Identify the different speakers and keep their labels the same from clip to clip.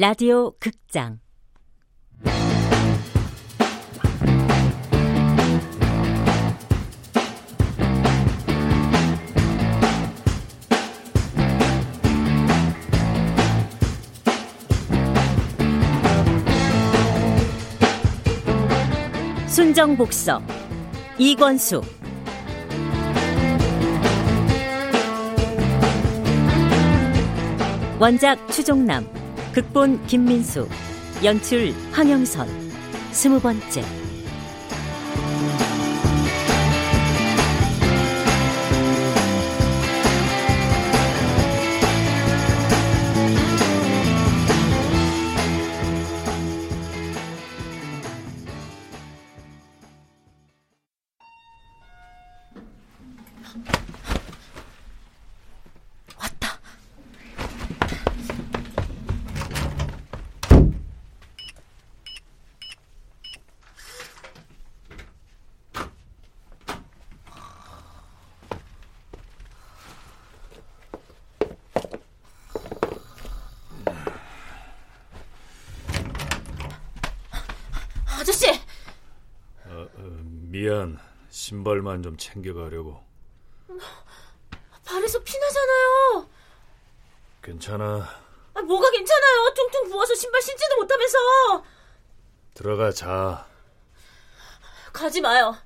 Speaker 1: 라디오 극장. 순정복서 이권수. 원작 추종남 극본 김민수 연출 황영선. 스무 번째
Speaker 2: 미안. 신발만 좀 챙겨가려고.
Speaker 3: 발에서 피 나잖아요.
Speaker 2: 괜찮아.
Speaker 3: 아, 뭐가 괜찮아요. 퉁퉁 부어서 신발 신지도 못하면서.
Speaker 2: 들어가 자.
Speaker 3: 가지 마요.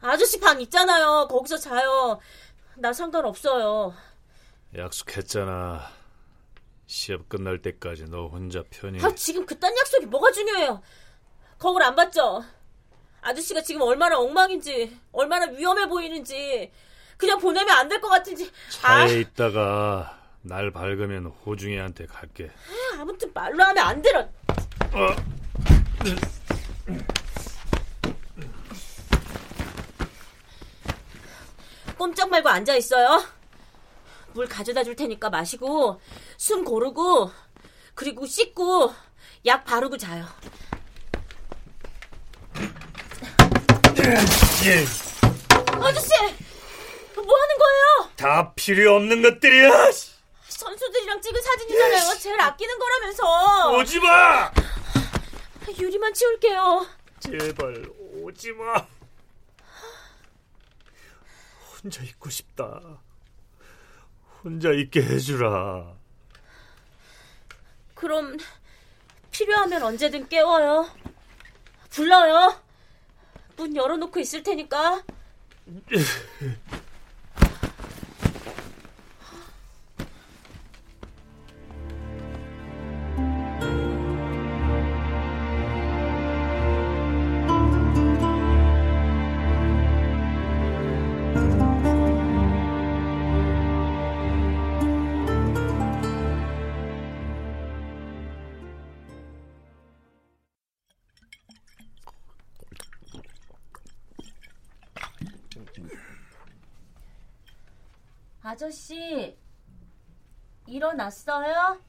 Speaker 3: 아저씨 방 있잖아요. 거기서 자요. 나 상관없어요.
Speaker 2: 약속했잖아. 시합 끝날 때까지 너 혼자 편히.
Speaker 3: 아, 지금 그딴 약속이 뭐가 중요해요. 거울 안 봤죠? 아저씨가 지금 얼마나 엉망인지, 얼마나 위험해 보이는지, 그냥 보내면 안 될 것 같은지.
Speaker 2: 차에
Speaker 3: 아,
Speaker 2: 있다가 날 밝으면 호중이한테 갈게.
Speaker 3: 아무튼 말로 하면 안 들어.
Speaker 2: 어.
Speaker 3: 꼼짝 말고 앉아 있어요. 물 가져다 줄 테니까 마시고 숨 고르고 그리고 씻고 약 바르고 자요. 아저씨, 뭐 하는 거예요?
Speaker 2: 다 필요 없는 것들이야.
Speaker 3: 선수들이랑 찍은 사진이잖아요. 제일 아끼는 거라면서.
Speaker 2: 오지 마.
Speaker 3: 유리만 치울게요.
Speaker 2: 제발 오지 마. 혼자 있고 싶다. 혼자 있게 해주라.
Speaker 3: 그럼 필요하면 언제든 깨워요. 불러요. 문 열어놓고 있을 테니까. 아저씨, 일어났어요?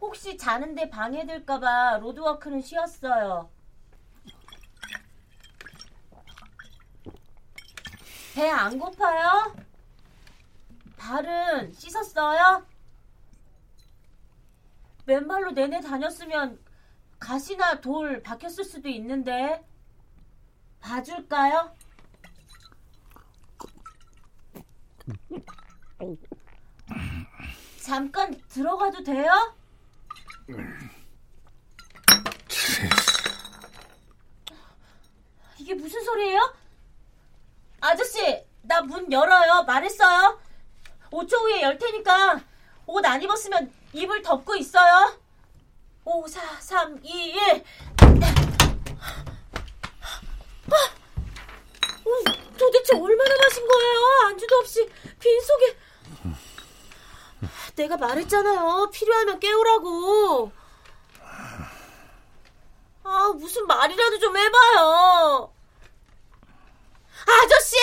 Speaker 3: 혹시 자는데 방해될까봐 로드워크는 쉬었어요. 배 안 고파요? 발은 씻었어요? 맨발로 내내 다녔으면 가시나 돌 박혔을 수도 있는데 봐줄까요? 잠깐 들어가도 돼요? 이게 무슨 소리예요? 아저씨, 나 문 열어요. 말했어요. 5초 후에 열 테니까 옷 안 입었으면 이불 덮고 있어요. 5, 4, 3, 2, 1. 어, 도대체 얼마나 마신 거예요? 안주도 없이 빈속에. 내가 말했잖아요. 필요하면 깨우라고. 아, 무슨 말이라도 좀 해봐요. 아저씨!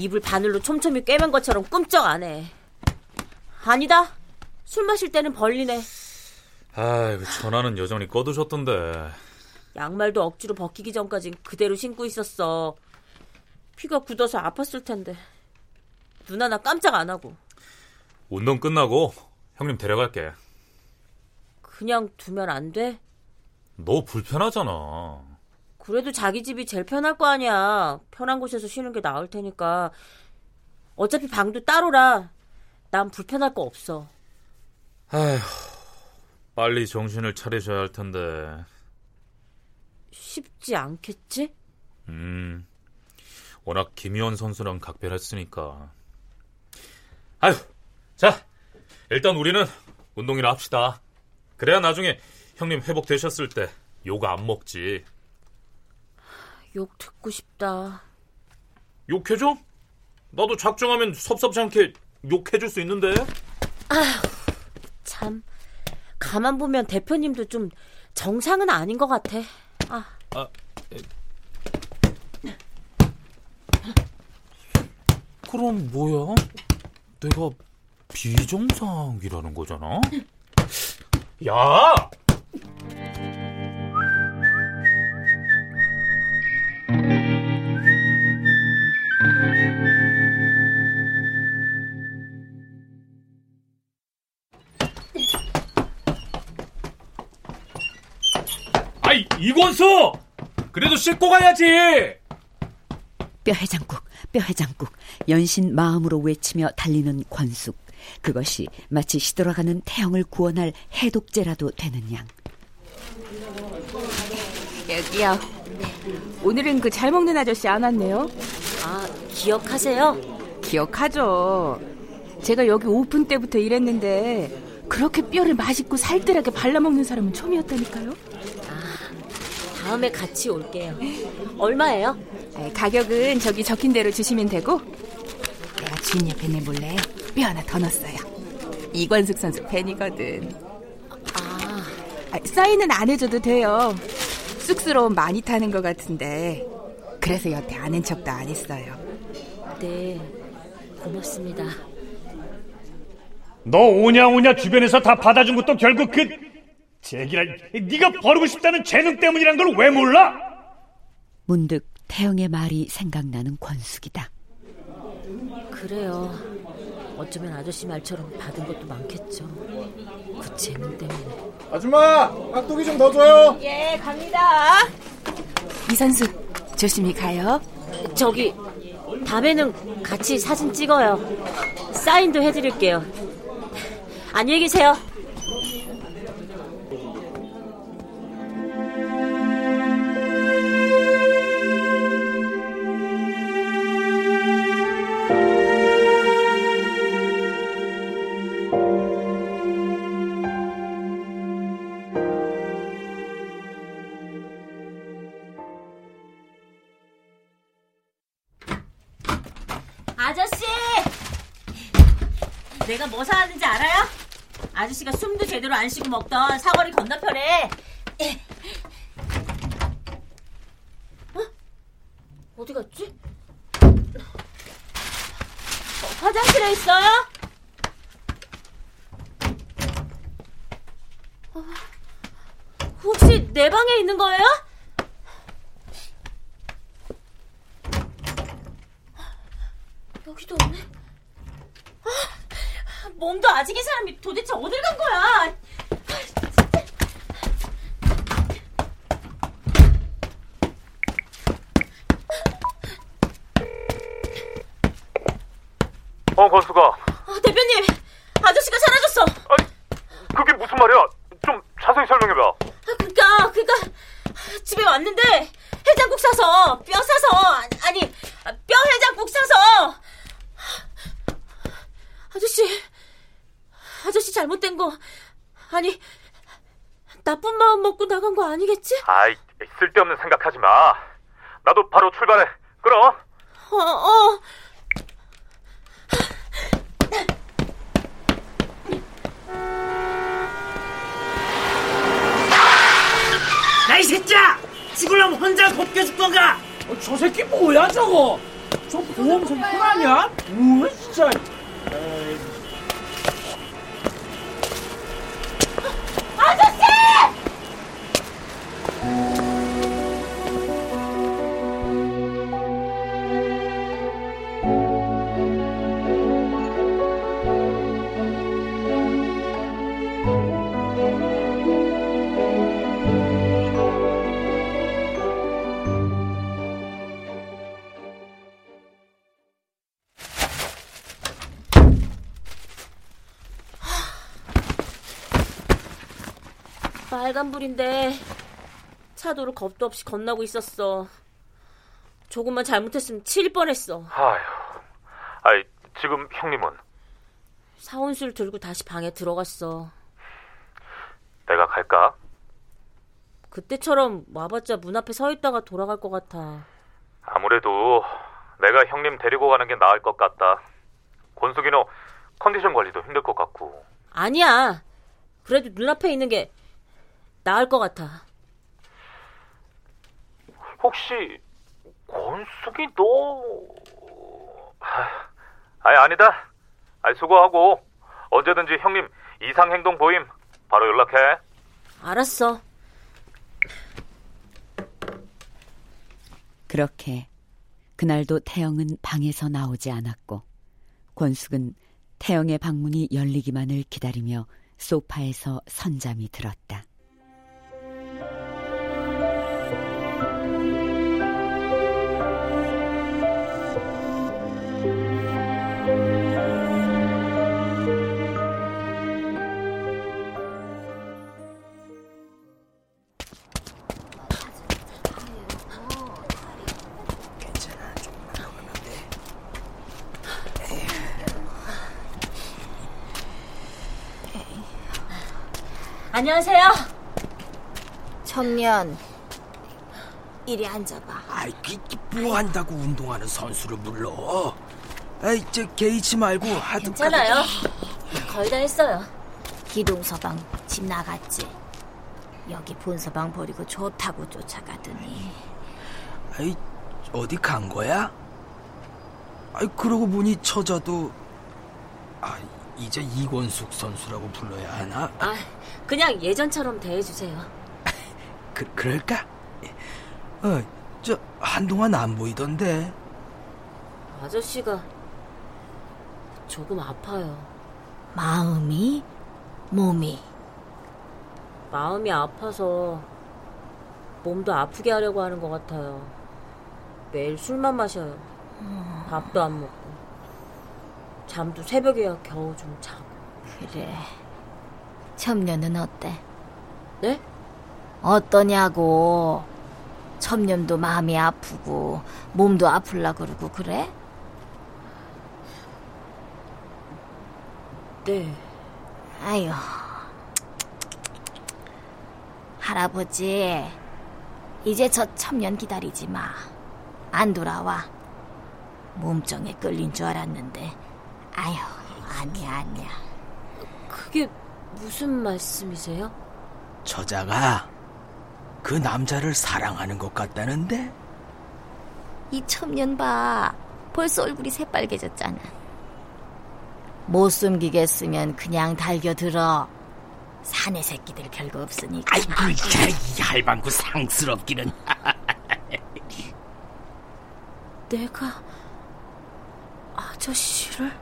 Speaker 3: 입을 바늘로 촘촘히 꿰맨 것처럼 꿈쩍 안 해. 아니다. 술 마실 때는 벌리네.
Speaker 4: 아이고, 전화는 여전히 꺼두셨던데.
Speaker 3: 양말도 억지로 벗기기 전까진 그대로 신고 있었어. 피가 굳어서 아팠을 텐데. 눈 하나 깜짝 안 하고.
Speaker 4: 운동 끝나고 형님 데려갈게.
Speaker 3: 그냥 두면 안 돼?
Speaker 4: 너 불편하잖아.
Speaker 3: 그래도 자기 집이 제일 편할 거 아니야. 편한 곳에서 쉬는 게 나을 테니까. 어차피 방도 따로라. 난 불편할 거 없어.
Speaker 4: 아휴, 빨리 정신을 차리셔야 할 텐데.
Speaker 3: 쉽지 않겠지?
Speaker 4: 음, 워낙 김희원 선수랑 각별했으니까. 아휴, 자, 일단 우리는 운동이나 합시다. 그래야 나중에 형님 회복되셨을 때 욕 안 먹지.
Speaker 3: 욕 듣고 싶다.
Speaker 4: 욕해줘? 나도 작정하면 섭섭지 않게 욕해줄 수 있는데.
Speaker 3: 참. 가만 보면 대표님도 좀 정상은 아닌 것 같아. 아,
Speaker 4: 아, 그럼 뭐야? 내가 비정상이라는 거잖아? 야! 아이, 이권수! 그래도 씻고 가야지!
Speaker 5: 뼈 해장국, 뼈 해장국, 연신 마음으로 외치며 달리는 권숙. 그것이 마치 시들어가는 태영을 구원할 해독제라도 되는 양.
Speaker 6: 여기요. 오늘은 그 잘 먹는 아저씨 안 왔네요.
Speaker 3: 아, 기억하세요?
Speaker 6: 기억하죠. 제가 여기 오픈 때부터 일했는데 그렇게 뼈를 맛있고 살뜰하게 발라먹는 사람은 처음이었다니까요.
Speaker 3: 다음에 같이 올게요. 얼마예요?
Speaker 6: 아, 가격은 저기 적힌 대로 주시면 되고 내가 주인 옆에 내몰래 뼈 하나 더 넣었어요. 이관숙 선수 팬이거든.
Speaker 3: 아,
Speaker 6: 아, 사인은 안 해줘도 돼요. 쑥스러움 많이 타는 것 같은데 그래서 여태 아는 척도 안 했어요.
Speaker 3: 네. 고맙습니다.
Speaker 2: 너 오냐 오냐 주변에서 다 받아준 것도 결국 그 제기라 네가 버리고 싶다는 재능 때문이란 걸 왜 몰라?
Speaker 5: 문득 태영의 말이 생각나는 권숙이다.
Speaker 3: 그래요. 어쩌면 아저씨 말처럼 받은 것도 많겠죠. 그 재능 때문에.
Speaker 7: 아줌마, 깍두기 좀 더 줘요.
Speaker 6: 예, 갑니다. 이 선수 조심히 가요.
Speaker 3: 저기, 밤에는 같이 사진 찍어요. 사인도 해드릴게요. 안녕히 계세요. 내가 뭐 사왔는지 알아요? 아저씨가 숨도 제대로 안 쉬고 먹던 사거리 건너편에 어? 어디 갔지? 어, 화장실에 있어요? 어, 혹시 내 방에 있는 거예요? 여기도 없네. 아, 몸도 아직인 사람이 도대체 어딜 간 거야?
Speaker 4: 어, 권수가.
Speaker 3: 아, 대표님, 아저씨가 사라졌어.
Speaker 4: 그게 무슨 말이야? 좀 자세히 설명해봐.
Speaker 3: 아, 그니까, 그니까 집에 왔는데 해장국 사서 뼈 사서 아니 뼈 해장국 사서 아저씨 아저씨 잘못된 거 아니 나쁜 마음 먹고 나간 거 아니겠지?
Speaker 4: 아이, 쓸데없는 생각하지 마. 나도 바로 출발해. 끌어.
Speaker 3: 어 어.
Speaker 8: 야이 새끼야! 죽을라면 혼자 곱게 죽던가!
Speaker 9: 저 새끼 뭐야 저거?
Speaker 8: 저 보험선 편하냐? 뭐 진짜.
Speaker 3: 빨간불인데 차도를 겁도 없이 건너고 있었어. 조금만 잘못했으면 칠 뻔했어.
Speaker 4: 아휴, 아이 지금 형님은
Speaker 3: 사원술 들고 다시 방에 들어갔어.
Speaker 4: 내가 갈까?
Speaker 3: 그때처럼 와봤자 문 앞에 서 있다가 돌아갈 것 같아.
Speaker 4: 아무래도 내가 형님 데리고 가는 게 나을 것 같다. 권숙이 너 컨디션 관리도 힘들 것 같고.
Speaker 3: 아니야. 그래도 눈앞에 있는 게 나을 것 같아.
Speaker 4: 혹시 권숙이 너? 아니 아니다. 아니 수고하고 언제든지 형님 이상 행동 보임 바로 연락해.
Speaker 3: 알았어.
Speaker 5: 그렇게 그날도 태영은 방에서 나오지 않았고 권숙은 태영의 방문이 열리기만을 기다리며 소파에서 선잠이 들었다.
Speaker 3: 안녕하세요.
Speaker 9: 청년 이리 앉아봐
Speaker 10: 아이, 뭐 한다고 운동하는 선수를 불러? 아이, 저 개의치 말고 하도
Speaker 3: 괜찮아요. 거의 다 했어요.
Speaker 9: 기동서방 집 나갔지 여기 본서방 버리고 좋다고 쫓아가더니
Speaker 10: 아이, 어디 간 거야? 아이, 그러고 보니 처자도 아, 이 제 이권숙 선수라고 불러야 하나?
Speaker 3: 아, 그냥 예전처럼 대해주세요.
Speaker 10: 그, 그럴까? 어, 저 한동안 안 보이던데.
Speaker 3: 아저씨가 조금 아파요.
Speaker 9: 마음이 몸이
Speaker 3: 마음이 아파서 몸도 아프게 하려고 하는 것 같아요. 매일 술만 마셔요. 밥도 안 먹고. 잠도 새벽에야 겨우 좀 자고.
Speaker 9: 그래 첨녀는 어때?
Speaker 3: 네?
Speaker 9: 어떠냐고 첨년도 마음이 아프고 몸도 아플라 그러고 그래?
Speaker 3: 네.
Speaker 9: 아유 할아버지 이제 저 첨년 기다리지 마 안 돌아와 몸정에 끌린 줄 알았는데 아유 아니야 아니야
Speaker 3: 그게 무슨 말씀이세요?
Speaker 10: 처자가 그 남자를 사랑하는 것 같다는데?
Speaker 9: 이 첨년 봐. 벌써 얼굴이 새빨개졌잖아. 못 숨기겠으면 그냥 달겨들어. 사내 새끼들 별거 없으니까.
Speaker 10: 아이고, 야, 이 할망구 상스럽기는.
Speaker 3: 내가 아저씨를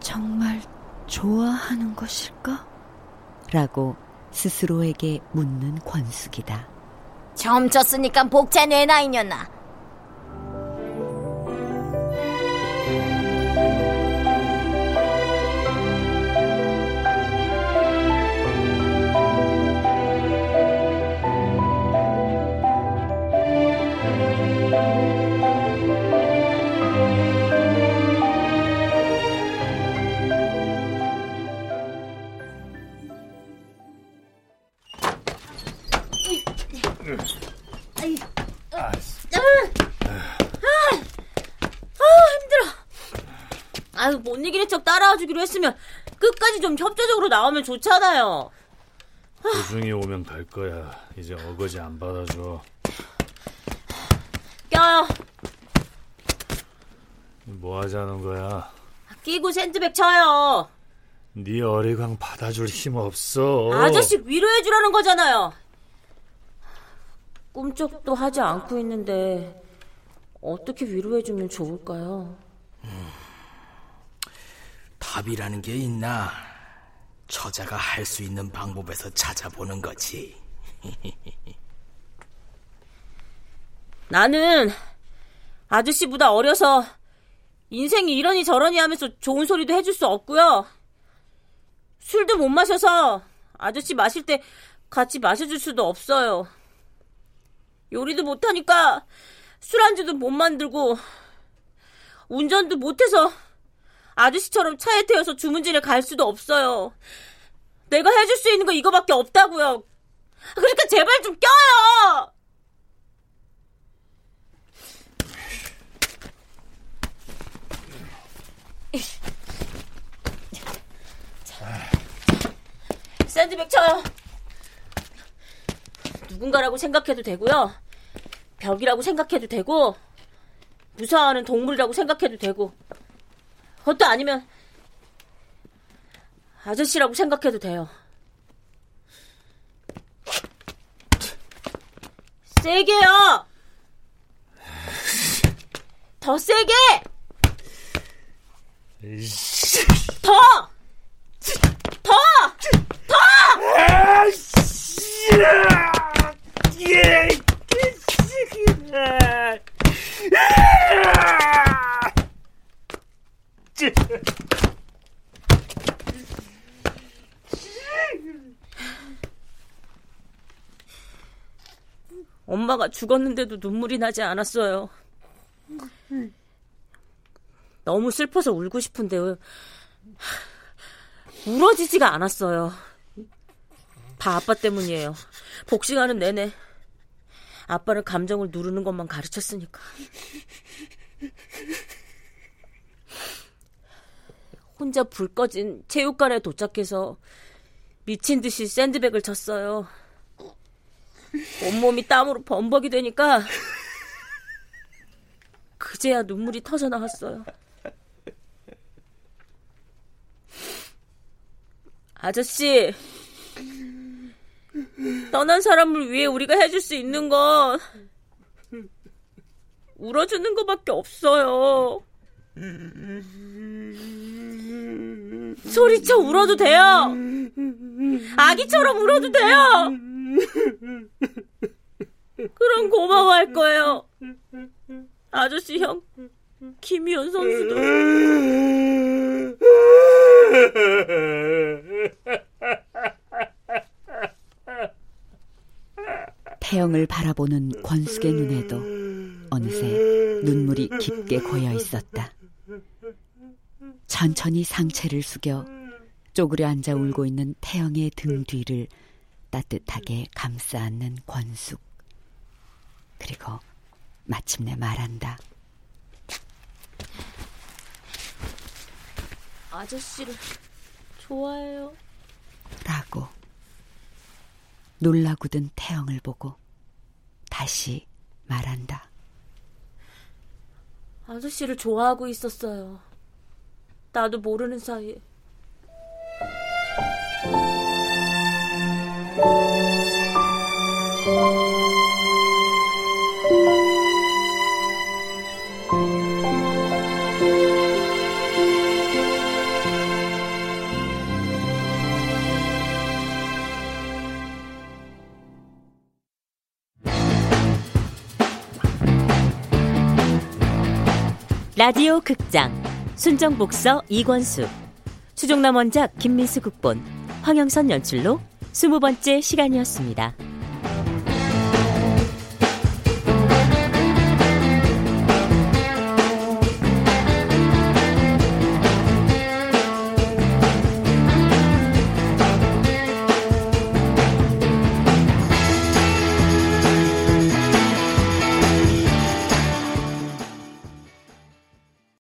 Speaker 5: 정말 좋아하는 것일까? 라고 스스로에게 묻는 권숙이다.
Speaker 9: 점쳤으니까 복채 내나 이년아.
Speaker 3: 아유 못 이기는 척 따라와 주기로 했으면 끝까지 좀 협조적으로 나오면 좋잖아요.
Speaker 2: 도중이 오면 갈 거야. 이제 어거지 안 받아줘.
Speaker 3: 껴요.
Speaker 2: 뭐 하자는 거야?
Speaker 3: 끼고 샌드백 쳐요.
Speaker 2: 네 어리광 받아줄 힘 없어.
Speaker 3: 아저씨 위로해 주라는 거잖아요. 꿈쩍도 하지 않고 있는데 어떻게 위로해 주면 좋을까요? 음,
Speaker 10: 답이라는 게 있나? 처자가 할 수 있는 방법에서 찾아보는 거지.
Speaker 3: 나는 아저씨보다 어려서 인생이 이러니 저러니 하면서 좋은 소리도 해줄 수 없고요. 술도 못 마셔서 아저씨 마실 때 같이 마셔줄 수도 없어요. 요리도 못하니까 술안주도 못 만들고 운전도 못해서 아저씨처럼 차에 태워서 주문진에 갈 수도 없어요. 내가 해줄 수 있는 거 이거밖에 없다고요. 그러니까 제발 좀 껴요! 샌드백 쳐요. 누군가라고 생각해도 되고요. 벽이라고 생각해도 되고, 무사하는 동물이라고 생각해도 되고, 그것도 아니면 아저씨라고 생각해도 돼요. 세게요! 더 세게! 더! 더! 더! 엄마가 죽었는데도 눈물이 나지 않았어요. 너무 슬퍼서 울고 싶은데 울어지지가 않았어요. 다 아빠 때문이에요. 복싱하는 내내 아빠는 감정을 누르는 것만 가르쳤으니까. 혼자 불 꺼진 체육관에 도착해서 미친 듯이 샌드백을 쳤어요. 온몸이 땀으로 범벅이 되니까 그제야 눈물이 터져 나왔어요. 아저씨, 떠난 사람을 위해 우리가 해줄 수 있는 건 울어주는 것밖에 없어요. 소리쳐 울어도 돼요. 아기처럼 울어도 돼요. 고마워할 거예요. 아저씨 형, 김희연 선수도.
Speaker 5: 태영을 바라보는 권숙의 눈에도 어느새 눈물이 깊게 고여 있었다. 천천히 상체를 숙여 쪼그려 앉아 울고 있는 태영의 등 뒤를 따뜻하게 감싸 안는 권숙. 그리고 마침내 말한다.
Speaker 3: 아저씨를 좋아해요.
Speaker 5: 라고 놀라 굳은 태영을 보고 다시 말한다.
Speaker 3: 아저씨를 좋아하고 있었어요. 나도 모르는 사이에.
Speaker 1: 라디오 극장. 순정복서 이권수. 추종남 원작 김민수 극본. 황영선 연출로 스무 번째 시간이었습니다.